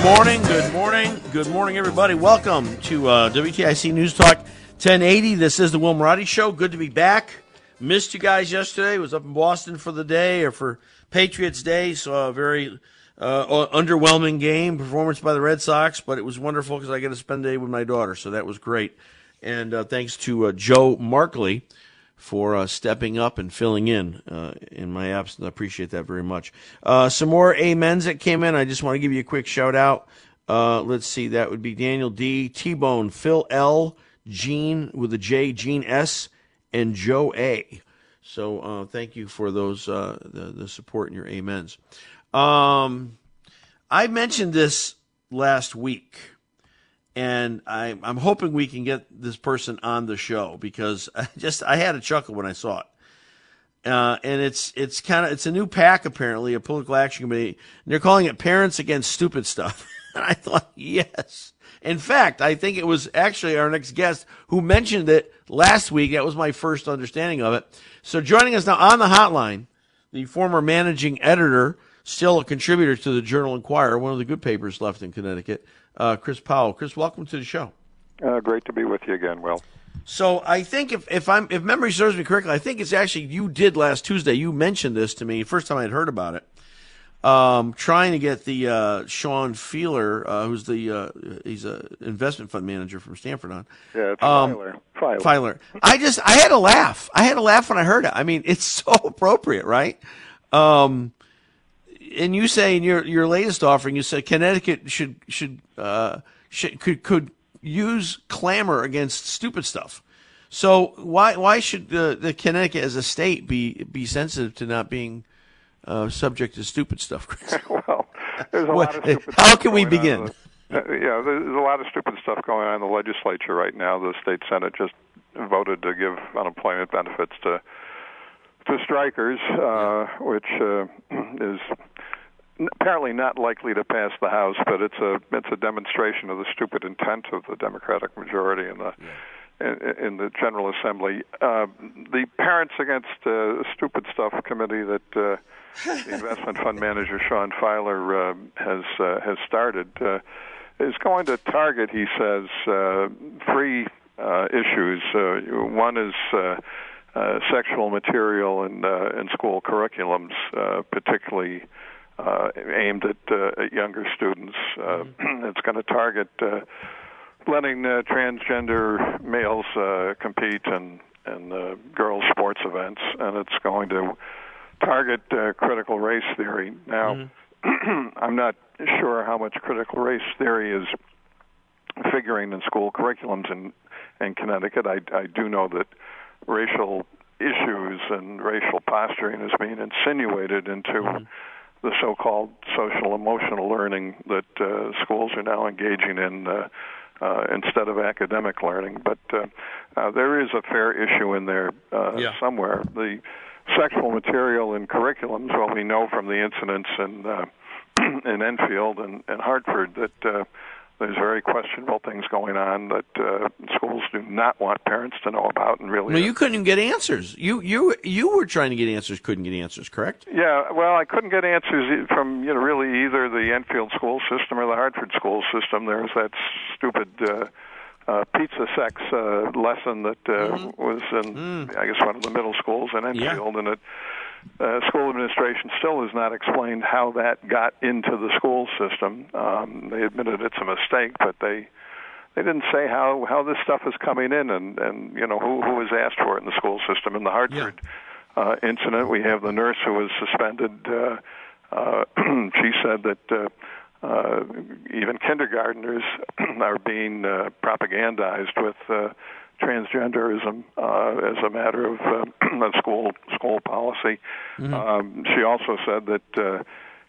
Good morning, good morning, good morning, everybody. Welcome to uh, WTIC News Talk 1080. This is the Will Marotti Show. Good to be back. Missed you guys yesterday. Was up in Boston for the day or for Patriots Day. Saw a very uh, underwhelming game performance by the Red Sox, but it was wonderful because I got to spend the day with my daughter, so that was great. And uh, thanks to uh, Joe Markley for uh, stepping up and filling in uh, in my absence. I appreciate that very much. Uh, some more amens that came in. I just want to give you a quick shout out. Uh, let's see, that would be Daniel D, T Bone, Phil L, Gene with a J, Gene S, and Joe A. So uh, thank you for those uh, the, the support and your amens. Um, I mentioned this last week and I, I'm hoping we can get this person on the show because I just I had a chuckle when I saw it. Uh, and it's it's kind of it's a new pack apparently, a political action committee. And they're calling it Parents Against Stupid Stuff. and I thought, yes. In fact, I think it was actually our next guest who mentioned it last week. That was my first understanding of it. So joining us now on the hotline, the former managing editor, still a contributor to the Journal Inquirer, one of the good papers left in Connecticut, uh, Chris Powell. Chris, welcome to the show. Uh, great to be with you again, Will. So I think if, if I'm if memory serves me correctly, I think it's actually you did last Tuesday. You mentioned this to me first time I had heard about it. Um, trying to get the uh, Sean Fieler, uh, who's the uh, he's a investment fund manager from Stamford on. Yeah, Um, Fieler. Fieler. Fieler. I just I had to laugh. I had to laugh when I heard it. I mean, it's so appropriate, right? Um, and you say in your your latest offering, you said Connecticut should should uh should, could could use clamor against stupid stuff. So why why should the, the Connecticut as a state be be sensitive to not being uh, subject to stupid stuff? Chris? well, there's a What- lot of stupid stuff. how can we begin? the- uh, yeah, there's a lot of stupid stuff going on in the legislature right now. The state senate just voted to give unemployment benefits to to strikers, uh, which uh, is apparently not likely to pass the House, but it's a it's a demonstration of the stupid intent of the Democratic majority in the in, in the General Assembly. Uh, the Parents Against uh, Stupid Stuff Committee that uh, the investment fund manager Sean Fieler uh, has uh, has started uh, is going to target, he says, uh, three uh, issues. Uh, one is uh, uh, sexual material in uh, in school curriculums, uh, particularly uh, aimed at, uh, at younger students. Uh, it's going to target uh, letting uh, transgender males uh, compete in in uh, girls' sports events, and it's going to target uh, critical race theory. Now, I'm not sure how much critical race theory is figuring in school curriculums in in Connecticut. I, I do know that racial issues and racial posturing is being insinuated into the so-called social emotional learning that uh, schools are now engaging in uh, uh, instead of academic learning. But uh, uh, there is a fair issue in there uh, Yeah. somewhere. The sexual material in curriculums, well, we know from the incidents in uh, in Enfield and, and Hartford that uh, there's very questionable things going on that uh, schools do not want parents to know about, and really. No, you couldn't even get answers. You you you were trying to get answers, couldn't get answers, correct? Yeah, well, I couldn't get answers from you know really either the Enfield school system or the Hartford school system. There was that stupid. Uh, uh, pizza sex uh, lesson that uh, was in, I guess, one of the middle schools in Enfield, and it uh, school administration still has not explained how that got into the school system. Um, they admitted it's a mistake, but they they didn't say how how this stuff is coming in and and you know who who was asked for it in the school system. In the Hartford uh, incident, we have the nurse who was suspended. Uh, uh, she said that. Uh, uh, even kindergarteners are being uh, propagandized with uh, transgenderism uh, as a matter of uh, school school policy. Mhm. Um, she also said that uh,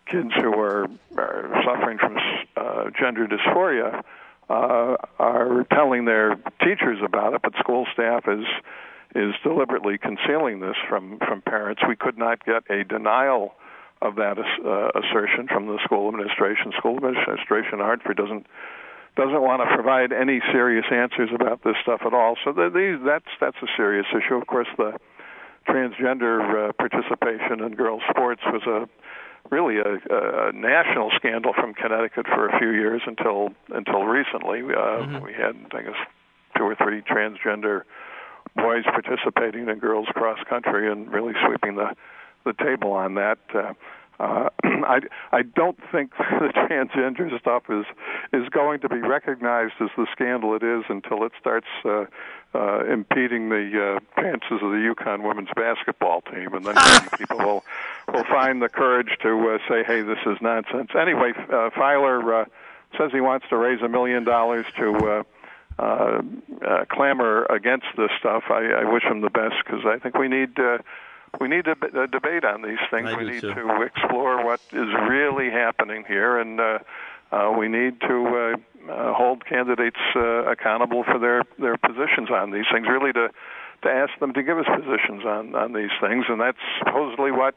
kids who are, are suffering from uh, gender dysphoria uh, are telling their teachers about it, but school staff is is deliberately concealing this from from parents. We could not get a denial of that uh, assertion from the school administration. School administration in Hartford doesn't doesn't want to provide any serious answers about this stuff at all. So the, these, that's that's a serious issue. Of course, the transgender uh, participation in girls' sports was a really a, a national scandal from Connecticut for a few years until until recently. Uh, We had, I guess, two or three transgender boys participating in girls cross country and really sweeping the the table on that. Uh, uh, I I don't think the transgender stuff is is going to be recognized as the scandal it is until it starts uh, uh, impeding the uh, chances of the UConn women's basketball team, and then people will will find the courage to uh, say, "Hey, this is nonsense." Anyway, uh, Fieler uh, says he wants to raise a million dollars to. Uh, uh, uh, clamor against this stuff. I, I wish him the best because I think we need uh, we need a, a debate on these things. I we need too. to explore what is really happening here, and uh, uh, we need to uh, uh, hold candidates uh, accountable for their their positions on these things. Really, to to ask them to give us positions on on these things, and that's supposedly what.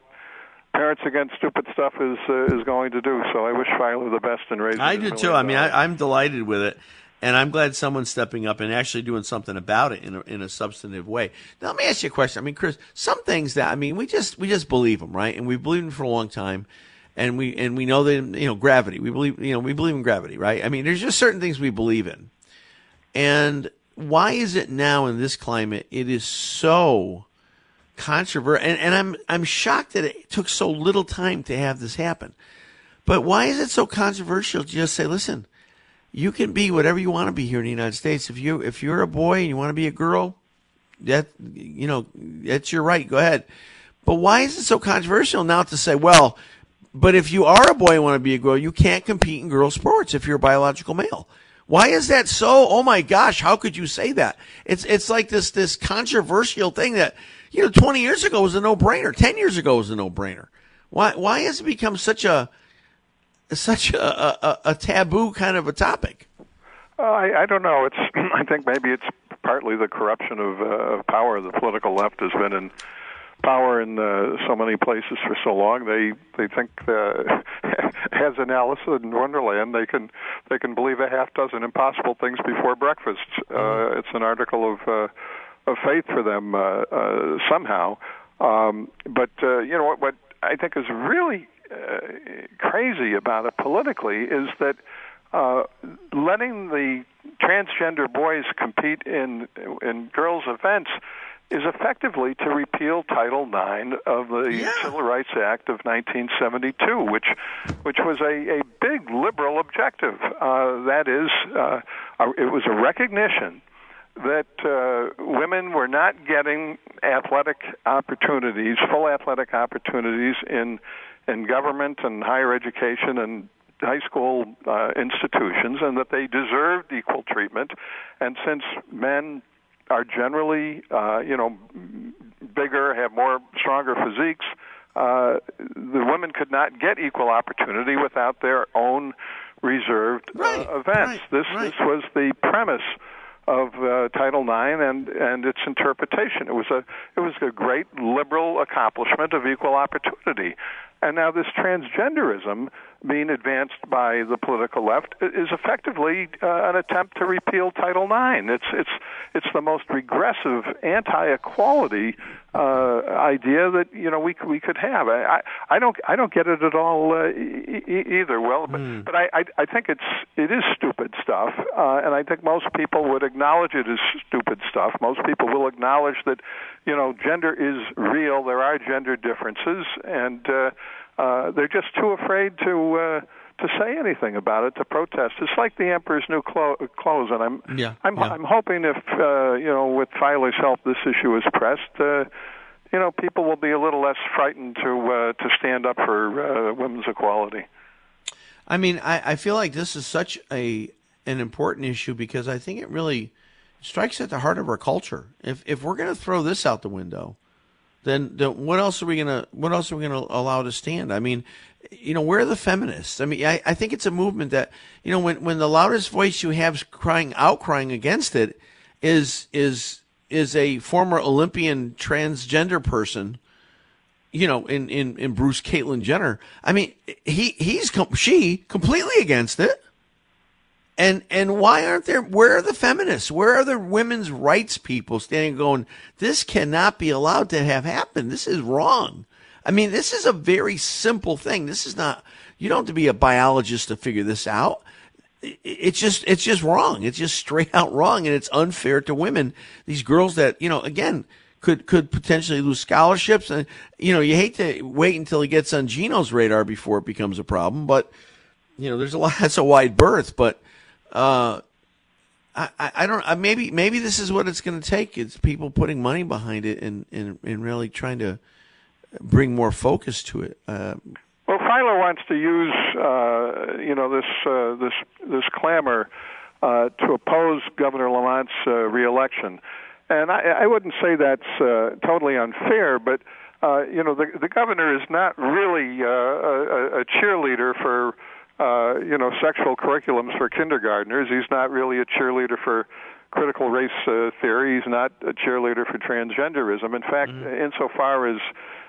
Parents Against Stupid Stuff is uh, is going to do. So I wish Fieler the best in raising. I do too. I mean, I, I'm delighted with it, and I'm glad someone's stepping up and actually doing something about it in a, in a substantive way. Now, let me ask you a question. I mean, Chris, some things that I mean, we just we just believe them, right? And we've believed them for a long time, and we and we know that you know gravity. We believe you know we believe in gravity, right? I mean, there's just certain things we believe in, and why is it now in this climate it is so controversial? And, and I'm I'm shocked that it took so little time to have this happen. But why is it so controversial to just say, listen, you can be whatever you want to be here in the United States. If you if you're a boy and you want to be a girl, that you know that's your right. Go ahead. But why is it so controversial now to say, well, but if you are a boy and want to be a girl, you can't compete in girl sports if you're a biological male. Why is that so? Oh my gosh, how could you say that? It's it's like this this controversial thing that you know 20 years ago was a no brainer, 10 years ago was a no brainer. Why why has it become such a such a, a, a taboo kind of a topic? Uh, I, I don't know. It's I think maybe it's partly the corruption of, uh, of power. The political left has been in power in uh, so many places for so long. They they think uh, as an Alice in Wonderland, they can they can believe a half dozen impossible things before breakfast. Uh, it's an article of uh, of faith for them uh, uh, somehow. Um, but uh, you know what? What I think is really crazy about it politically is that uh, letting the transgender boys compete in in girls' events is effectively to repeal Title IX of the Civil Rights Act of 1972, which which was a, a big liberal objective. Uh, that is, uh, it was a recognition that uh, women were not getting athletic opportunities, full athletic opportunities in in government and higher education and high school uh, institutions, and that they deserved equal treatment. And since men are generally, uh, you know, bigger, have more stronger physiques, uh, the women could not get equal opportunity without their own reserved uh, events. this this was the premise of uh, Title IX and and its interpretation. It was a it was a great liberal accomplishment of equal opportunity, and now this transgenderism being advanced by the political left is effectively uh, an attempt to repeal Title IX. It's it's it's the most regressive, anti-equality uh, idea that you know we we could have. I I don't I don't get it at all uh, e- either. Well, but, mm. but I, I I think it's it is stupid stuff, uh, and I think most people would acknowledge it as stupid stuff. Most people will acknowledge that you know gender is real. There are gender differences, and uh, uh, they're just too afraid to uh, to say anything about it, to protest. It's like the emperor's new clo- clothes, and I'm yeah, I'm yeah. I'm hoping if uh, you know with Fieler's help this issue is pressed. Uh, you know, people will be a little less frightened to uh, to stand up for uh, women's equality. I mean, I, I feel like this is such a an important issue because I think it really strikes at the heart of our culture. If if we're going to throw this out the window, then, then what else are we gonna what else are we gonna allow to stand? I mean, you know, where are the feminists? I mean, I, I think it's a movement that you know when when the loudest voice you have crying out crying against it is is is a former Olympian transgender person. You know, in, in, in Bruce Caitlyn Jenner. I mean, he he's she completely against it. And and why aren't there? Where are the feminists? Where are the women's rights people standing going? This cannot be allowed to have happened. This is wrong. I mean, this is a very simple thing. This is not. You don't have to be a biologist to figure this out. It's just it's just wrong. It's just straight out wrong, and it's unfair to women. These girls that you know again could could potentially lose scholarships, and you know you hate to wait until he gets on Geno's radar before it becomes a problem. But you know there's a lot. That's a wide berth, but uh, I, I don't. I, Maybe maybe this is what it's going to take. It's people putting money behind it and, and, and really trying to bring more focus to it. Uh, well, Fieler wants to use uh, you know this uh, this this clamor uh, to oppose Governor Lamont's uh, reelection, and I, I wouldn't say that's uh, totally unfair, but uh, you know the the governor is not really a, a cheerleader for uh, you know, sexual curriculums for kindergartners. He's not really a cheerleader for critical race uh, theory. He's not a cheerleader for transgenderism. In fact, mm-hmm. insofar as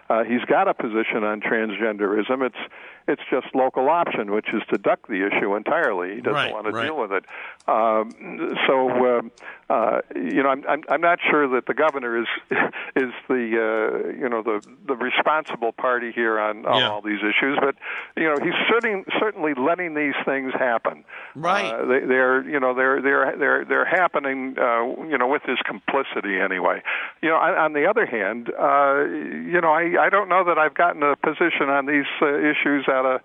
uh, he's got a position on transgenderism, it's it's just local option, which is to duck the issue entirely. He doesn't right, want to right. deal with it. Um, so, um, uh, you know, I'm, I'm I'm not sure that the governor is is the uh, you know the the responsible party here on, on yeah. all these issues, but you know he's certainly certainly letting these things happen. Right. Uh, they, they're you know they're they're they're they're happening uh, you know with his complicity anyway. You know, on, on the other hand, uh, you know I I don't know that I've gotten a position on these uh, issues out of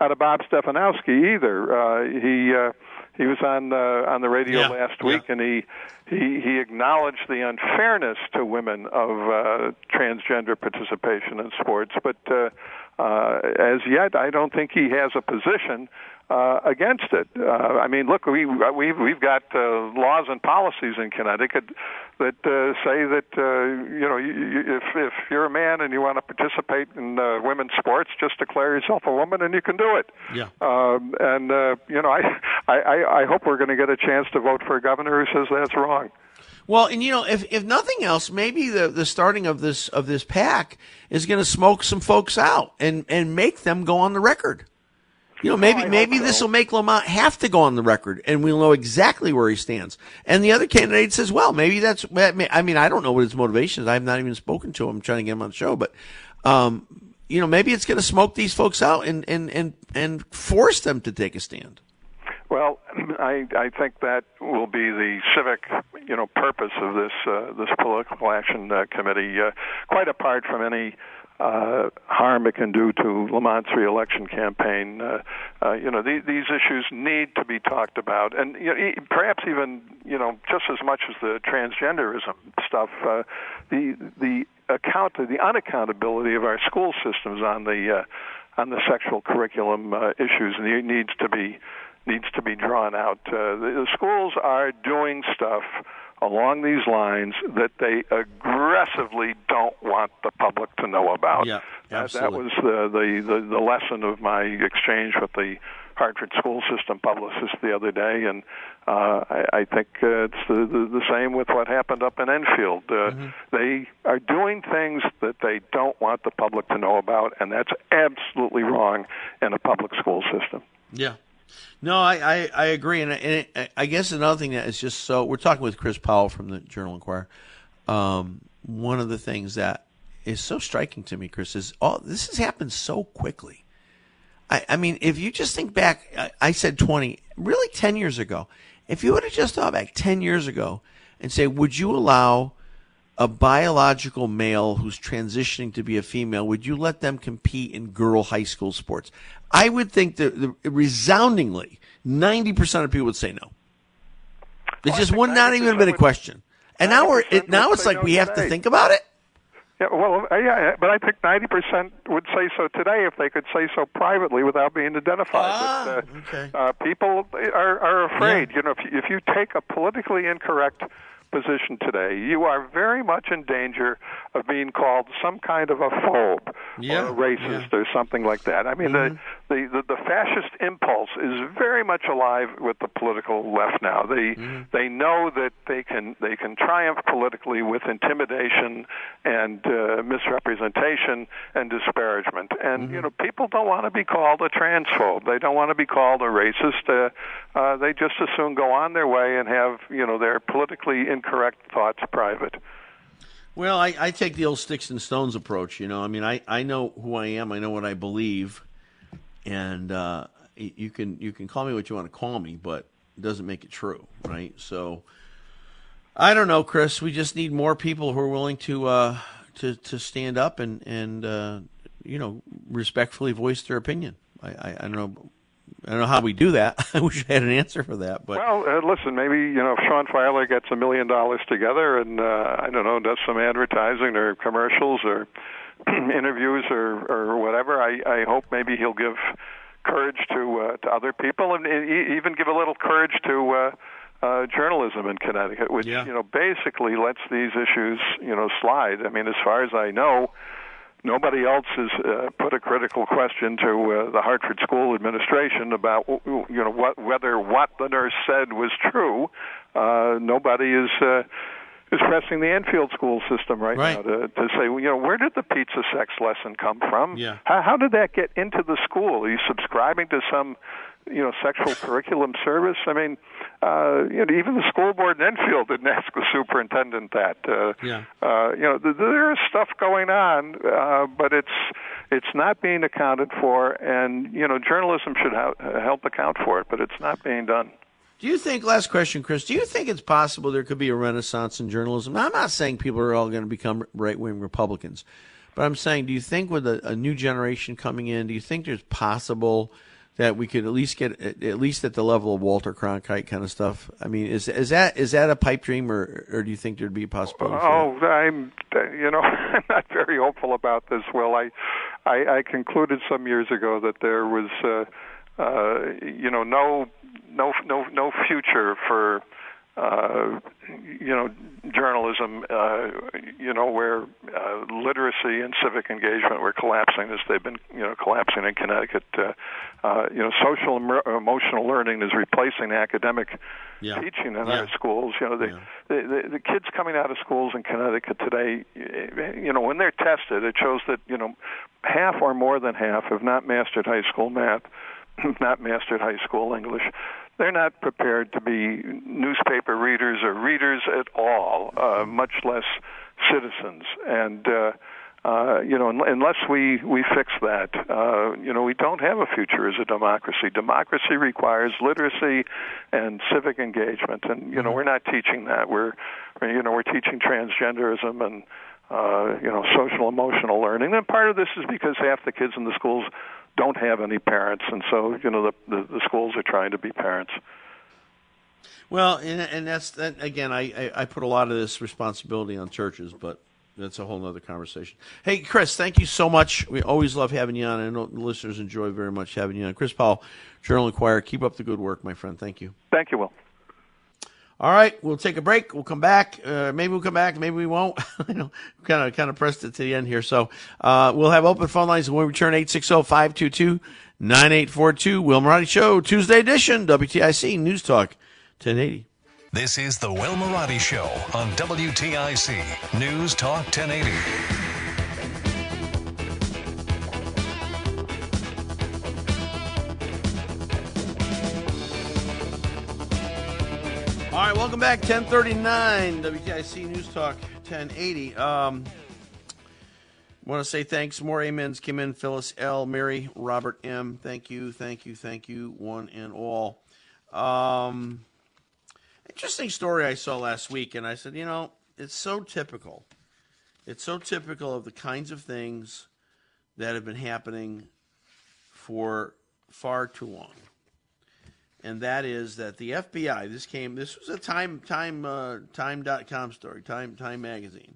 out of Bob Stefanowski either. Uh, he uh, he was on uh, on the radio Yeah, last week, yeah. and he he he acknowledged the unfairness to women of uh, transgender participation in sports, but. Uh, uh, as yet, I don't think he has a position uh, against it. Uh, I mean, look, we we've we've got uh, laws and policies in Connecticut that uh, say that uh, you know you, you, if if you're a man and you want to participate in uh, women's sports, just declare yourself a woman and you can do it. Yeah. Um, and uh, you know, I I I hope we're going to get a chance to vote for a governor who says that's wrong. Well, and you know, if if nothing else, maybe the the starting of this of this pack is going to smoke some folks out and and make them go on the record. You know, maybe I hope maybe so. this will make Lamont have to go on the record, and we'll know exactly where he stands. And the other candidates as well. Maybe that's. I mean, I don't know what his motivation is. I've not even spoken to him. I'm trying to get him on the show, but um, you know, maybe it's going to smoke these folks out and and and and force them to take a stand. Well, I I think that will be the civic, you know, purpose of this uh, this political action uh, committee. Uh, quite apart from any uh, harm it can do to Lamont's reelection campaign, uh, uh, you know, the, these issues need to be talked about, and you know, perhaps even you know just as much as the transgenderism stuff. Uh, the the account the unaccountability of our school systems on the uh, on the sexual curriculum uh, issues needs to be needs to be drawn out. Uh, the, the schools are doing stuff along these lines that they aggressively don't want the public to know about. Yeah, Uh, that absolutely. was the, the the the lesson of my exchange with the Hartford school system publicist the other day, and uh, I, I think uh, it's the, the the same with what happened up in Enfield. Uh, They are doing things that they don't want the public to know about, and that's absolutely wrong in a public school system. Yeah. No, I, I, I agree, and, I- and I- I guess another thing that is just so we're talking with Chris Powell from the Journal Inquirer. Um, one of the things that is so striking to me, Chris, is all this has happened so quickly. I, I mean, if you just think back, I, I said twenty, really ten years ago. If you would have just thought back ten years ago and say, would you allow a biological male who's transitioning to be a female, would you let them compete in girl high school sports? I would think that the, resoundingly, 90% of people would say no. It just would not even have been a question. And now we're, it, now it's like no we have to think about it. Yeah, well, yeah, but I think ninety percent would say so today if they could say so privately without being identified. Ah, But, uh, okay. uh, people are are afraid. Yeah. You know, if you, if you take a politically incorrect position today, you are very much in danger of being called some kind of a phobe Yeah, or a racist or something like that. I mean, the, the, the the fascist impulse is very much alive with the political left now. They they know that they can they can triumph politically with intimidation and uh, misrepresentation and disparagement. And you know, people don't want to be called a transphobe. They don't want to be called a racist. Uh, uh, they just as soon go on their way and have you know their politically incorrect thoughts private. Well, I, I take the old sticks and stones approach. You know, I mean, I, I know who I am. I know what I believe, and uh, you can you can call me what you want to call me, but it doesn't make it true, right? So, I don't know, Chris. We just need more people who are willing to uh, to to stand up and and uh, you know respectfully voice their opinion. I, I, I don't know. I don't know how we do that. I wish I had an answer for that, but Well, uh, listen, maybe you know if Sean Fieler gets a million dollars together and uh, I don't know does some advertising or commercials or interviews or or whatever. I I hope maybe he'll give courage to uh, to other people and e- even give a little courage to. Uh, uh, journalism in Connecticut, which Yeah. you know basically lets these issues you know slide. I mean, as far as I know, nobody else has uh, put a critical question to uh, the Hartford School Administration about you know what whether what the nurse said was true. Uh, nobody is. Uh, is pressing the Enfield school system right, Right. now to, to say, you know, where did the pizza sex lesson come from? Yeah. How, how did that get into the school? Are you subscribing to some, you know, sexual curriculum service? I mean, uh, you know, even the school board in Enfield didn't ask the superintendent that. Uh, Yeah. uh, you know, th- there is stuff going on, uh, but it's it's not being accounted for, and you know, journalism should ha- help account for it, but it's not being done. Do you think, last question, Chris, do you think it's possible there could be a renaissance in journalism? Now, I'm not saying people are all going to become right wing Republicans, but I'm saying, do you think with a, a new generation coming in, do you think there's possible that we could at least get at least at the level of Walter Cronkite kind of stuff? I mean, is is that is that a pipe dream, or or do you think there'd be a possibility? Oh, I'm, you know, I'm not very hopeful about this. Will I? I, I concluded some years ago that there was, uh, uh, you know, no, no, no, no future for, uh, you know, journalism. Uh, you know, where uh, literacy and civic engagement were collapsing as they've been, you know, collapsing in Connecticut. Uh, uh, you know, social and mer- emotional learning is replacing academic Yeah. teaching in Yeah. our schools. You know, the, Yeah. the, the the kids coming out of schools in Connecticut today, you know, when they're tested, it shows that you know half or more than half have not mastered high school math, not mastered high school English. They're not prepared to be newspaper readers or readers at all, uh, much less citizens. And uh, uh, you know, un- unless we we fix that, uh, you know, we don't have a future as a democracy. Democracy requires literacy and civic engagement, and you know, we're not teaching that. We're, you know, we're teaching transgenderism and uh, you know, social emotional learning. And part of this is because half the kids in the schools don't have any parents, and so you know, the the, the schools are trying to be parents. Well, and, and that's that again. I, I I put a lot of this responsibility on churches, but that's a whole other conversation. Hey, Chris, thank you so much. We always love having you on. I know the listeners enjoy very much having you on. Chris Powell, Journal Inquirer. Keep up the good work, my friend. Thank you. Thank you, Will. All right, we'll take a break. We'll come back. Uh, maybe we'll come back. Maybe we won't. you know, kind of kind of pressed it to the end here. So uh, we'll have open phone lines when we return 860-522-9842. Will Marotti Show, Tuesday edition, WTIC News Talk 1080. This is the Will Marotti Show on WTIC News Talk 1080. Welcome back. 1039 WTIC News Talk 1080. Um, want to say thanks. More amens came in. Phyllis L. Mary, Robert M. Thank you, thank you, thank you, one and all. Um, interesting story I saw last week, and I said, you know, it's so typical. It's so typical of the kinds of things that have been happening for far too long and that is that the FBI. This came. This was a time time uh, time.com story. Time Time magazine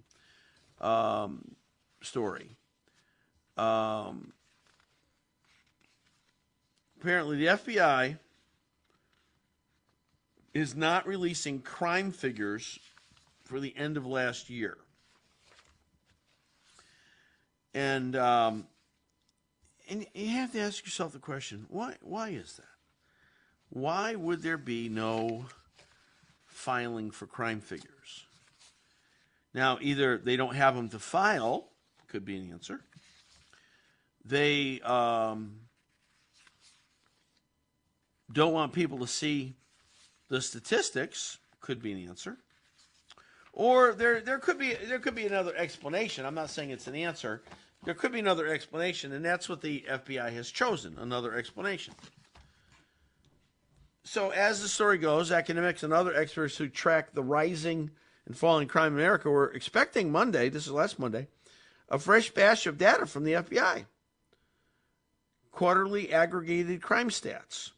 um, story. Um, apparently, the FBI is not releasing crime figures for the end of last year, and um, and you have to ask yourself the question: why? Why is that? Why would there be no filing for crime figures? Now, either they don't have them to file, could be an answer. They um, don't want people to see the statistics, could be an answer. Or there, there could be there could be another explanation. I'm not saying it's an answer. There could be another explanation, and that's what the FBI has chosen, another explanation. So, as the story goes, academics and other experts who track the rising and falling crime in America were expecting Monday, this is last Monday, a fresh batch of data from the FBI. Quarterly aggregated crime stats,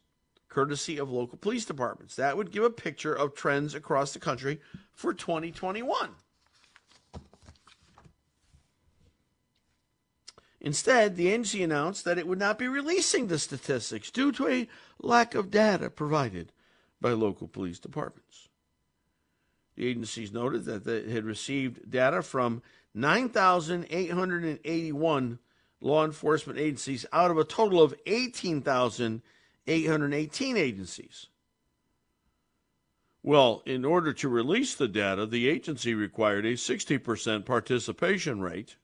courtesy of local police departments. That would give a picture of trends across the country for 2021. Instead, the agency announced that it would not be releasing the statistics due to a lack of data provided by local police departments. The agencies noted that they had received data from 9,881 law enforcement agencies out of a total of 18,818 agencies. Well, in order to release the data, the agency required a 60% participation rate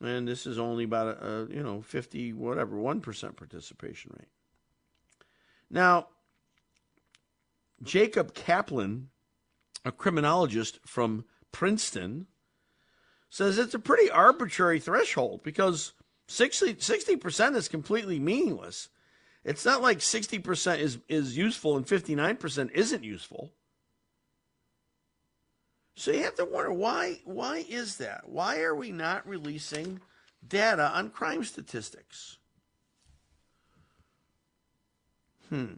and this is only about a, a you know 50 whatever 1% participation rate. Now jacob kaplan a criminologist from princeton says it's a pretty arbitrary threshold because 60, 60% is completely meaningless. It's not like 60% is, is useful and 59% isn't useful so you have to wonder why why is that? Why are we not releasing data on crime statistics? Hmm.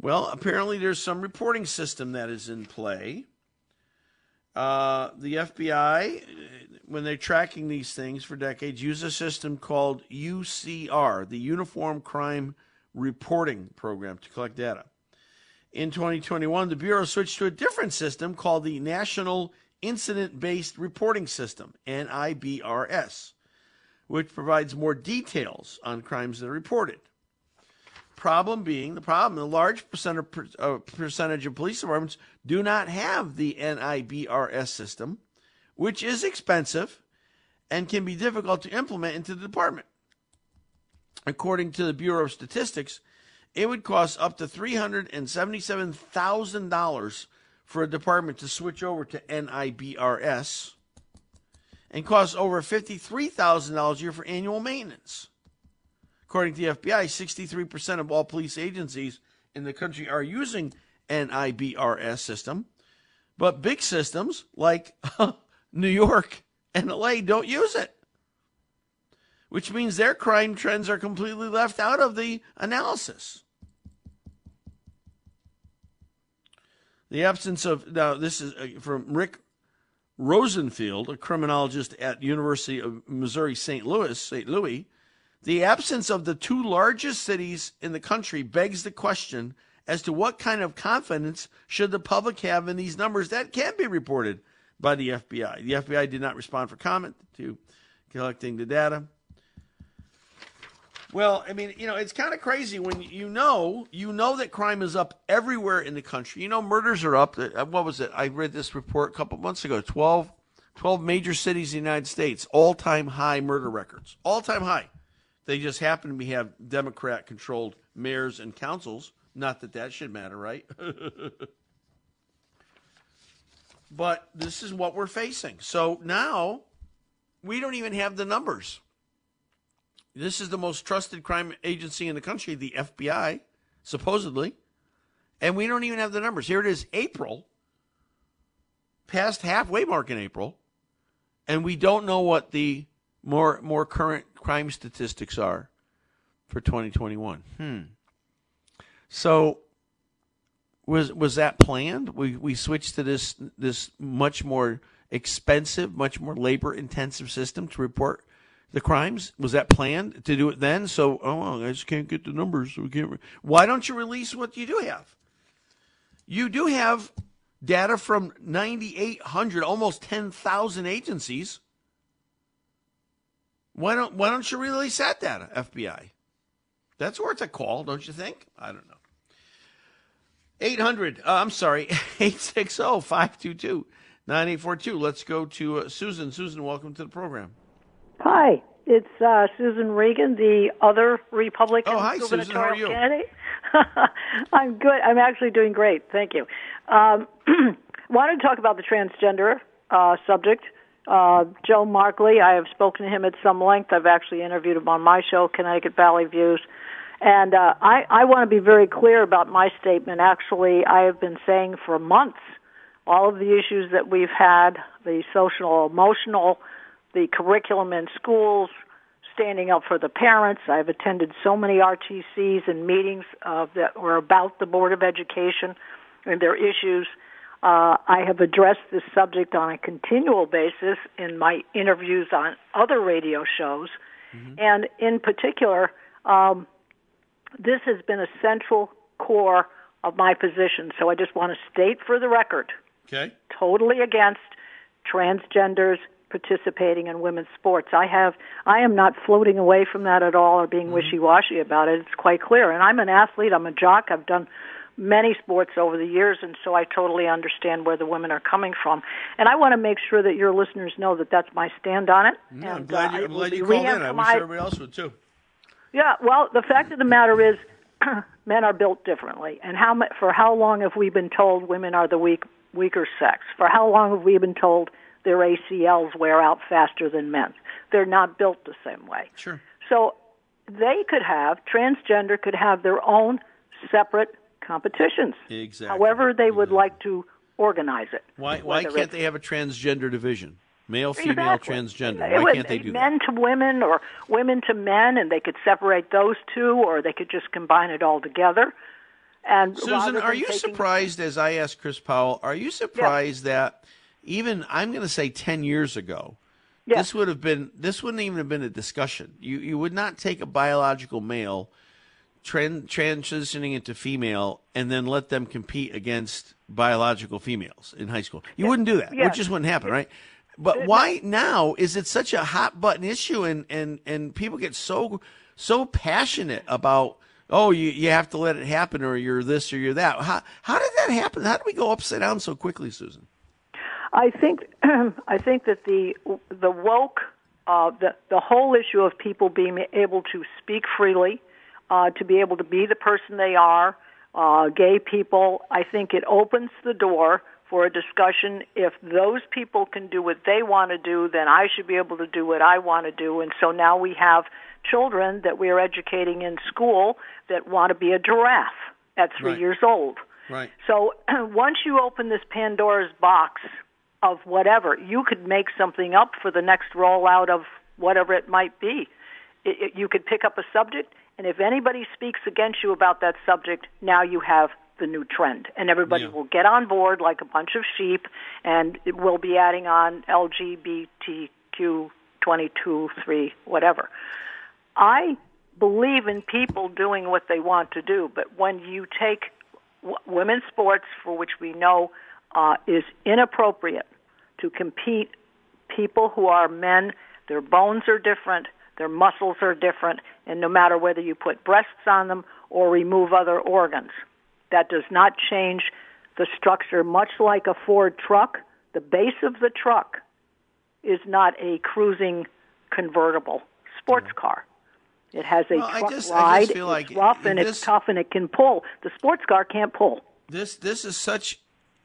Well, apparently there's some reporting system that is in play. Uh, the FBI, when they're tracking these things for decades, use a system called UCR, the Uniform Crime Reporting Program, to collect data. In 2021, the Bureau switched to a different system called the National Incident Based Reporting System, NIBRS, which provides more details on crimes that are reported. Problem being, the problem, a large uh, percentage of police departments do not have the NIBRS system, which is expensive and can be difficult to implement into the department. According to the Bureau of Statistics, it would cost up to $377,000 for a department to switch over to NIBRS and cost over $53,000 a year for annual maintenance. According to the FBI, 63% of all police agencies in the country are using NIBRS system, but big systems like New York and LA don't use it which means their crime trends are completely left out of the analysis. The absence of now this is uh, from Rick Rosenfeld, a criminologist at University of Missouri St. Louis, St. Louis. The absence of the two largest cities in the country begs the question as to what kind of confidence should the public have in these numbers that can be reported by the FBI. The FBI did not respond for comment to collecting the data. Well, I mean, you know, it's kind of crazy when you know you know that crime is up everywhere in the country. You know, murders are up. Uh, what was it? I read this report a couple months ago. 12, 12 major cities in the United States, all time high murder records, all time high. They just happen to have Democrat controlled mayors and councils. Not that that should matter, right? but this is what we're facing. So now we don't even have the numbers. This is the most trusted crime agency in the country, the FBI, supposedly. And we don't even have the numbers. Here it is, April, past halfway mark in April, and we don't know what the more more current crime statistics are for 2021. Hmm. So was was that planned? We we switched to this this much more expensive, much more labor intensive system to report the crimes? Was that planned to do it then? So, oh, I just can't get the numbers. We can't. Re- Why don't you release what you do have? You do have data from 9,800, almost 10,000 agencies. Why don't Why don't you release that data, FBI? That's worth a call, don't you think? I don't know. 800, uh, I'm sorry, 860 522 9842. Let's go to uh, Susan. Susan, welcome to the program. Hi, it's uh, Susan Regan, the other Republican oh, hi, Susan. How are you? candidate. I'm good. I'm actually doing great. Thank you. Um, wanted to talk about the transgender uh, subject. Uh, Joe Markley, I have spoken to him at some length. I've actually interviewed him on my show, Connecticut Valley Views. And uh, I, I want to be very clear about my statement. Actually, I have been saying for months all of the issues that we've had, the social, emotional, the curriculum in schools, standing up for the parents. I've attended so many RTCs and meetings uh, that were about the Board of Education and their issues. Uh, I have addressed this subject on a continual basis in my interviews on other radio shows. Mm-hmm. And in particular, um, this has been a central core of my position. So I just want to state for the record okay. totally against transgenders participating in women's sports. I have I am not floating away from that at all or being mm-hmm. wishy-washy about it. It's quite clear. And I'm an athlete, I'm a jock. I've done many sports over the years and so I totally understand where the women are coming from. And I want to make sure that your listeners know that that's my stand on it. Yeah, and, I'm glad uh, you, I'm glad you called in. I wish everybody else would too. Yeah, well, the fact of the matter is men are built differently. And how for how long have we been told women are the weak weaker sex? For how long have we been told their ACLs wear out faster than men's? They're not built the same way. Sure. So they could have transgender could have their own separate competitions. Exactly. However, they would exactly. like to organize it. Why why can't they have a transgender division? Male, female, Exactly. transgender. It Why would can't they do men that? to women or women to men, and they could separate those two, or they could just combine it all together. And Susan, are you taking- surprised, as I asked Chris Powell, are you surprised that even I'm going to say ten years ago, Yes. this would have been this wouldn't even have been a discussion. You you would not take a biological male, tran- transitioning into female, and then let them compete against biological females in high school. You wouldn't do that. It Yes. just wouldn't happen, right? But why now is it such a hot button issue and, and, and people get so so passionate about oh you, you have to let it happen or you're this or you're that. How how did that happen? How did we go upside down so quickly, Susan? I think I think that the the woke uh, the the whole issue of people being able to speak freely, uh, to be able to be the person they are, uh, gay people. I think it opens the door for a discussion. If those people can do what they want to do, then I should be able to do what I want to do. And so now we have children that we are educating in school that want to be a giraffe at three Right. years old. Right. So once you open this Pandora's box of whatever, you could make something up for the next rollout of whatever it might be. It, it, you could pick up a subject, and if anybody speaks against you about that subject, now you have the new trend, and everybody Yeah. will get on board like a bunch of sheep, and we'll be adding on LGBTQ 22, 3, whatever. I believe in people doing what they want to do, but when you take w- women's sports, for which we know uh, is inappropriate to compete, people who are men, their bones are different, their muscles are different, and no matter whether you put breasts on them or remove other organs, that does not change the structure. Much like a Ford truck, the base of the truck is not a cruising convertible sports car. It has a Well, truck just- ride. it's like rough and this- it's tough and it can pull. The sports car can't pull. This this is such.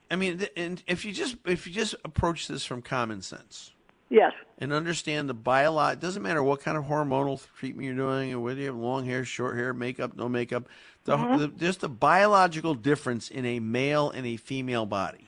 I mean, and if you just if you just approach this from common sense Yes. and understand the biolo, it doesn't matter what kind of hormonal treatment you're doing, or whether you have long hair, short hair, makeup, no makeup. The, Mhm. the just the biological difference in a male and a female body.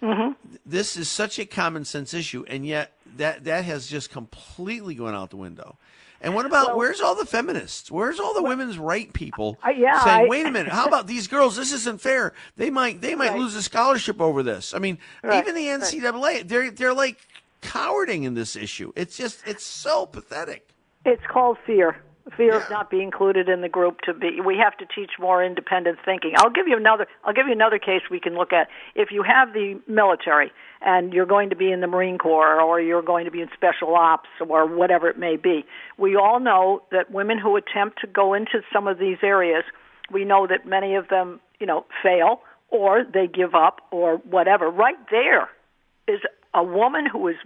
hmm This is such a common sense issue, and yet that that has just completely gone out the window. And what about where's all the feminists? Where's all the women's right people Uh, yeah, saying, I- "Wait a minute, how about these girls? This isn't fair. They might they might Right. lose a scholarship over this." I mean, Right, even the NCAA, they're they're like cowarding in this issue. It's just it's so pathetic. It's called fear. Fear of not being included in the group to be we have to teach more independent thinking. I'll give you another I'll give you another case we can look at. If you have the military and you're going to be in the Marine Corps or you're going to be in special ops or whatever it may be, we all know that women who attempt to go into some of these areas, we know that many of them, you know, fail or they give up or whatever. Right there is a woman who is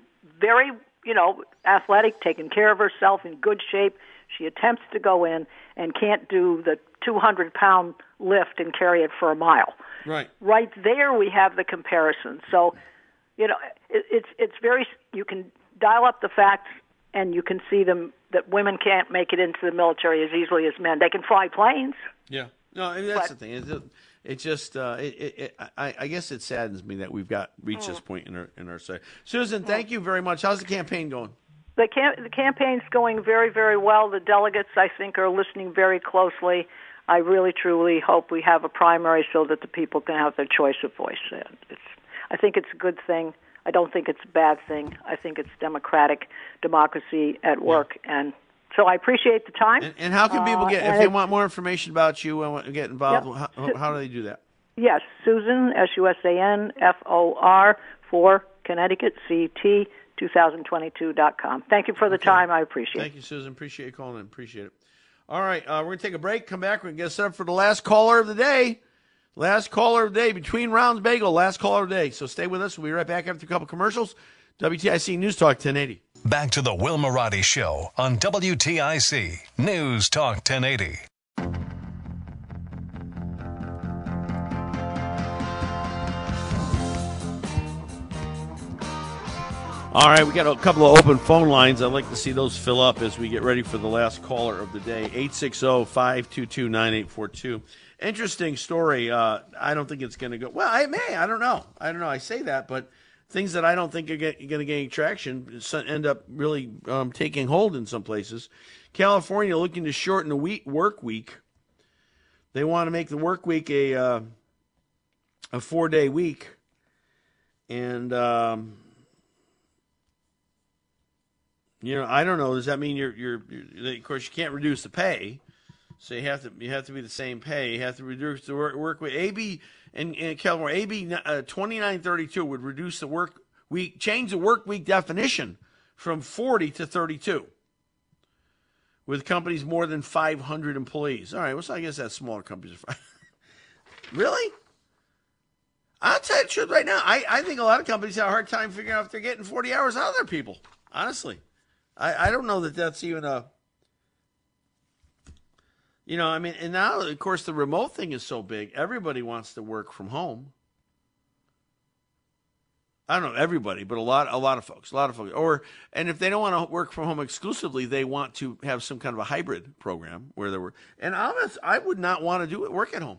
very, you know, athletic, taking care of herself, in good shape. She attempts to go in and can't do the 200 pound lift and carry it for a mile. Right. Right there, we have the comparison. So, you know, it, it's it's very. You can dial up the facts, and you can see them that women can't make it into the military as easily as men. They can fly planes. Yeah. No, I mean, that's the thing. It, it just, uh, it, it, I, I guess it saddens me that we've got reached this point in our in our side. Susan, thank you very much. How's the campaign going? The, cam- the campaign's going very, very well. The delegates, I think, are listening very closely. I really, truly hope we have a primary so that the people can have their choice of voice. It's, I think it's a good thing. I don't think it's a bad thing. I think it's democratic democracy at work, and so I appreciate the time. And, and how can people Uh, get, and if they want more information about you and want to get involved, Yep. how, how do they do that? Yes, Susan, S U S A N F O R, for Connecticut, C T, 2022.com. Thank you for the time. I appreciate it. Thank you, Susan. Appreciate you calling in. Appreciate it. All right, uh, we're going to take a break, come back, we're going to get set up for the last caller of the day. Last caller of the day, between rounds bagel, last caller of the day. So stay with us. We'll be right back after a couple commercials. WTIC News Talk 1080. Back to the Will Marotti Show on WTIC News Talk 1080. All right, we got a couple of open phone lines. I'd like to see those fill up as we get ready for the last caller of the day. 860 522 9842. Interesting story. Uh, I don't think it's going to go. Well, I may. I don't know. I don't know. I say that, but things that I don't think are going to gain traction end up really um, taking hold in some places. California looking to shorten the week, work week. They want to make the work week a uh, a four day week, and um, you know, I don't know. Does that mean you're, you're, you're of course you can't reduce the pay, so you have to you have to be the same pay. You have to reduce the work, work week. AB in, in California, AB uh, twenty nine thirty two would reduce the work week, change the work week definition from forty to thirty two. With companies more than five hundred employees. All right, well, so I guess that's smaller companies. really? I'll tell you the truth right now. I, I think a lot of companies have a hard time figuring out if they're getting 40 hours out of their people. Honestly. I, I don't know that that's even a. You know, I mean, and now, of course, the remote thing is so big. Everybody wants to work from home. I don't know everybody, but a lot, a lot of folks, a lot of folks. Or, and if they don't want to work from home exclusively, they want to have some kind of a hybrid program where they were. And honest, I would not want to do it work at home.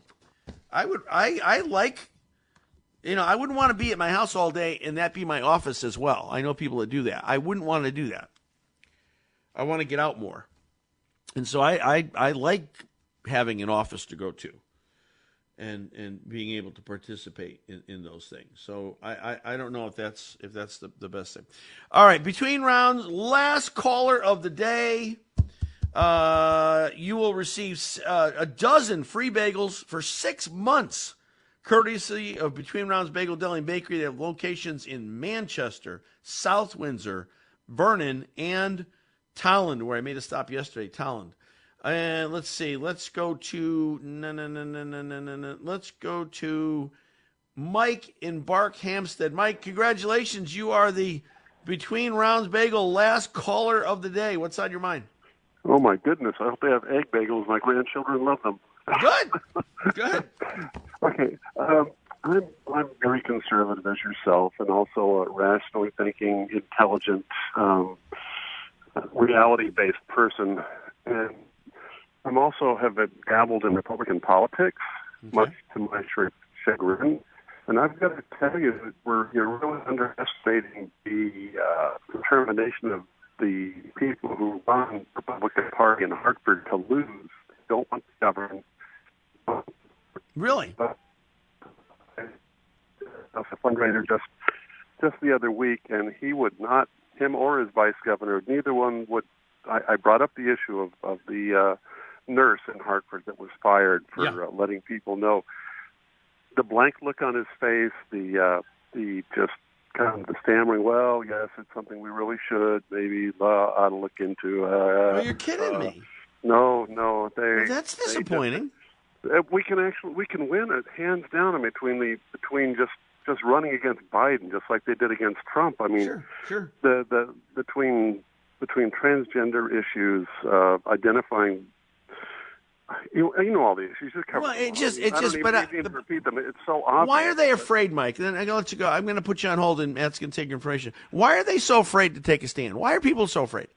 I would, I, I like you know, I wouldn't want to be at my house all day and that be my office as well. I know people that do that. I wouldn't want to do that. I want to get out more. And so I, I, I like having an office to go to and and being able to participate in, in those things. So I, I, I don't know if that's if that's the, the best thing. All right, between rounds, last caller of the day. uh, you will receive uh, a dozen free bagels for six months, courtesy of Between Rounds Bagel Deli and Bakery. They have locations in Manchester, South Windsor, Vernon, and Tolland, where I made a stop yesterday. Tolland. And let's see. Let's go to no no no no no no no. no. Let's go to Mike in Barkhamsted. Mike, congratulations! You are the Between Rounds Bagel last caller of the day. What's on your mind? Oh my goodness! I hope they have egg bagels. My grandchildren love them. Good. Good. okay. Um, I'm I'm very conservative as yourself, and also a rationally thinking, intelligent, um, reality-based person, and I'm also have dabbled in Republican politics, okay. much to my chagrin. And I've got to tell you that we're you're really underestimating the uh, determination of the people who run the Republican Party in Hartford to lose. They don't want to govern. Really? But I was a fundraiser just just the other week, and he would not, him or his vice governor, neither one would. I, I brought up the issue of of the uh, nurse in Hartford that was fired for yeah. uh, letting people know. The blank look on his face, the uh, the just kind of the stammering. Well, yes, it's something we really should maybe uh, ought to look into. Uh, oh, you're kidding uh, me. No, no, they. Well, that's disappointing. Just, uh, we can actually we can win it hands down in between the between just just running against Biden, just like they did against Trump. I mean, sure, sure. the the between between transgender issues, uh, identifying you, you know all the issues. Just cover well, it just, it just, but I, the, repeat them. It's so obvious. Why are they afraid, Mike? Then I'm gonna let you go. I'm gonna put you on hold, and Matt's gonna take your information. Why are they so afraid to take a stand? Why are people so afraid?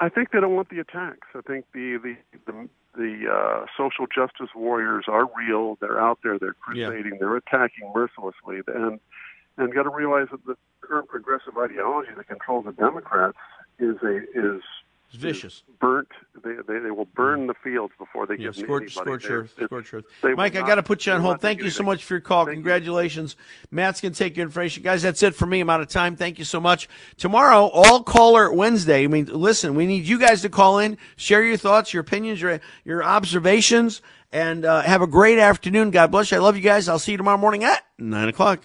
I think they don't want the attacks. I think the the the, the uh, social justice warriors are real. They're out there. They're crusading. Yeah. They're attacking mercilessly, and and got to realize that the current progressive ideology that controls the Democrats is a is it's vicious. Burnt. They, they, they will burn the fields before they yeah, get scorch, anybody. Scorch earth. Scorch earth. Mike, I got to put you on hold. Thank you so much for your call. Thank you. Congratulations. Matt's going to take your information. Guys, that's it for me. I'm out of time. Thank you so much. Tomorrow, all caller Wednesday. I mean, listen, we need you guys to call in, share your thoughts, your opinions, your, your observations, and uh, have a great afternoon. God bless you. I love you guys. I'll see you tomorrow morning at 9 o'clock.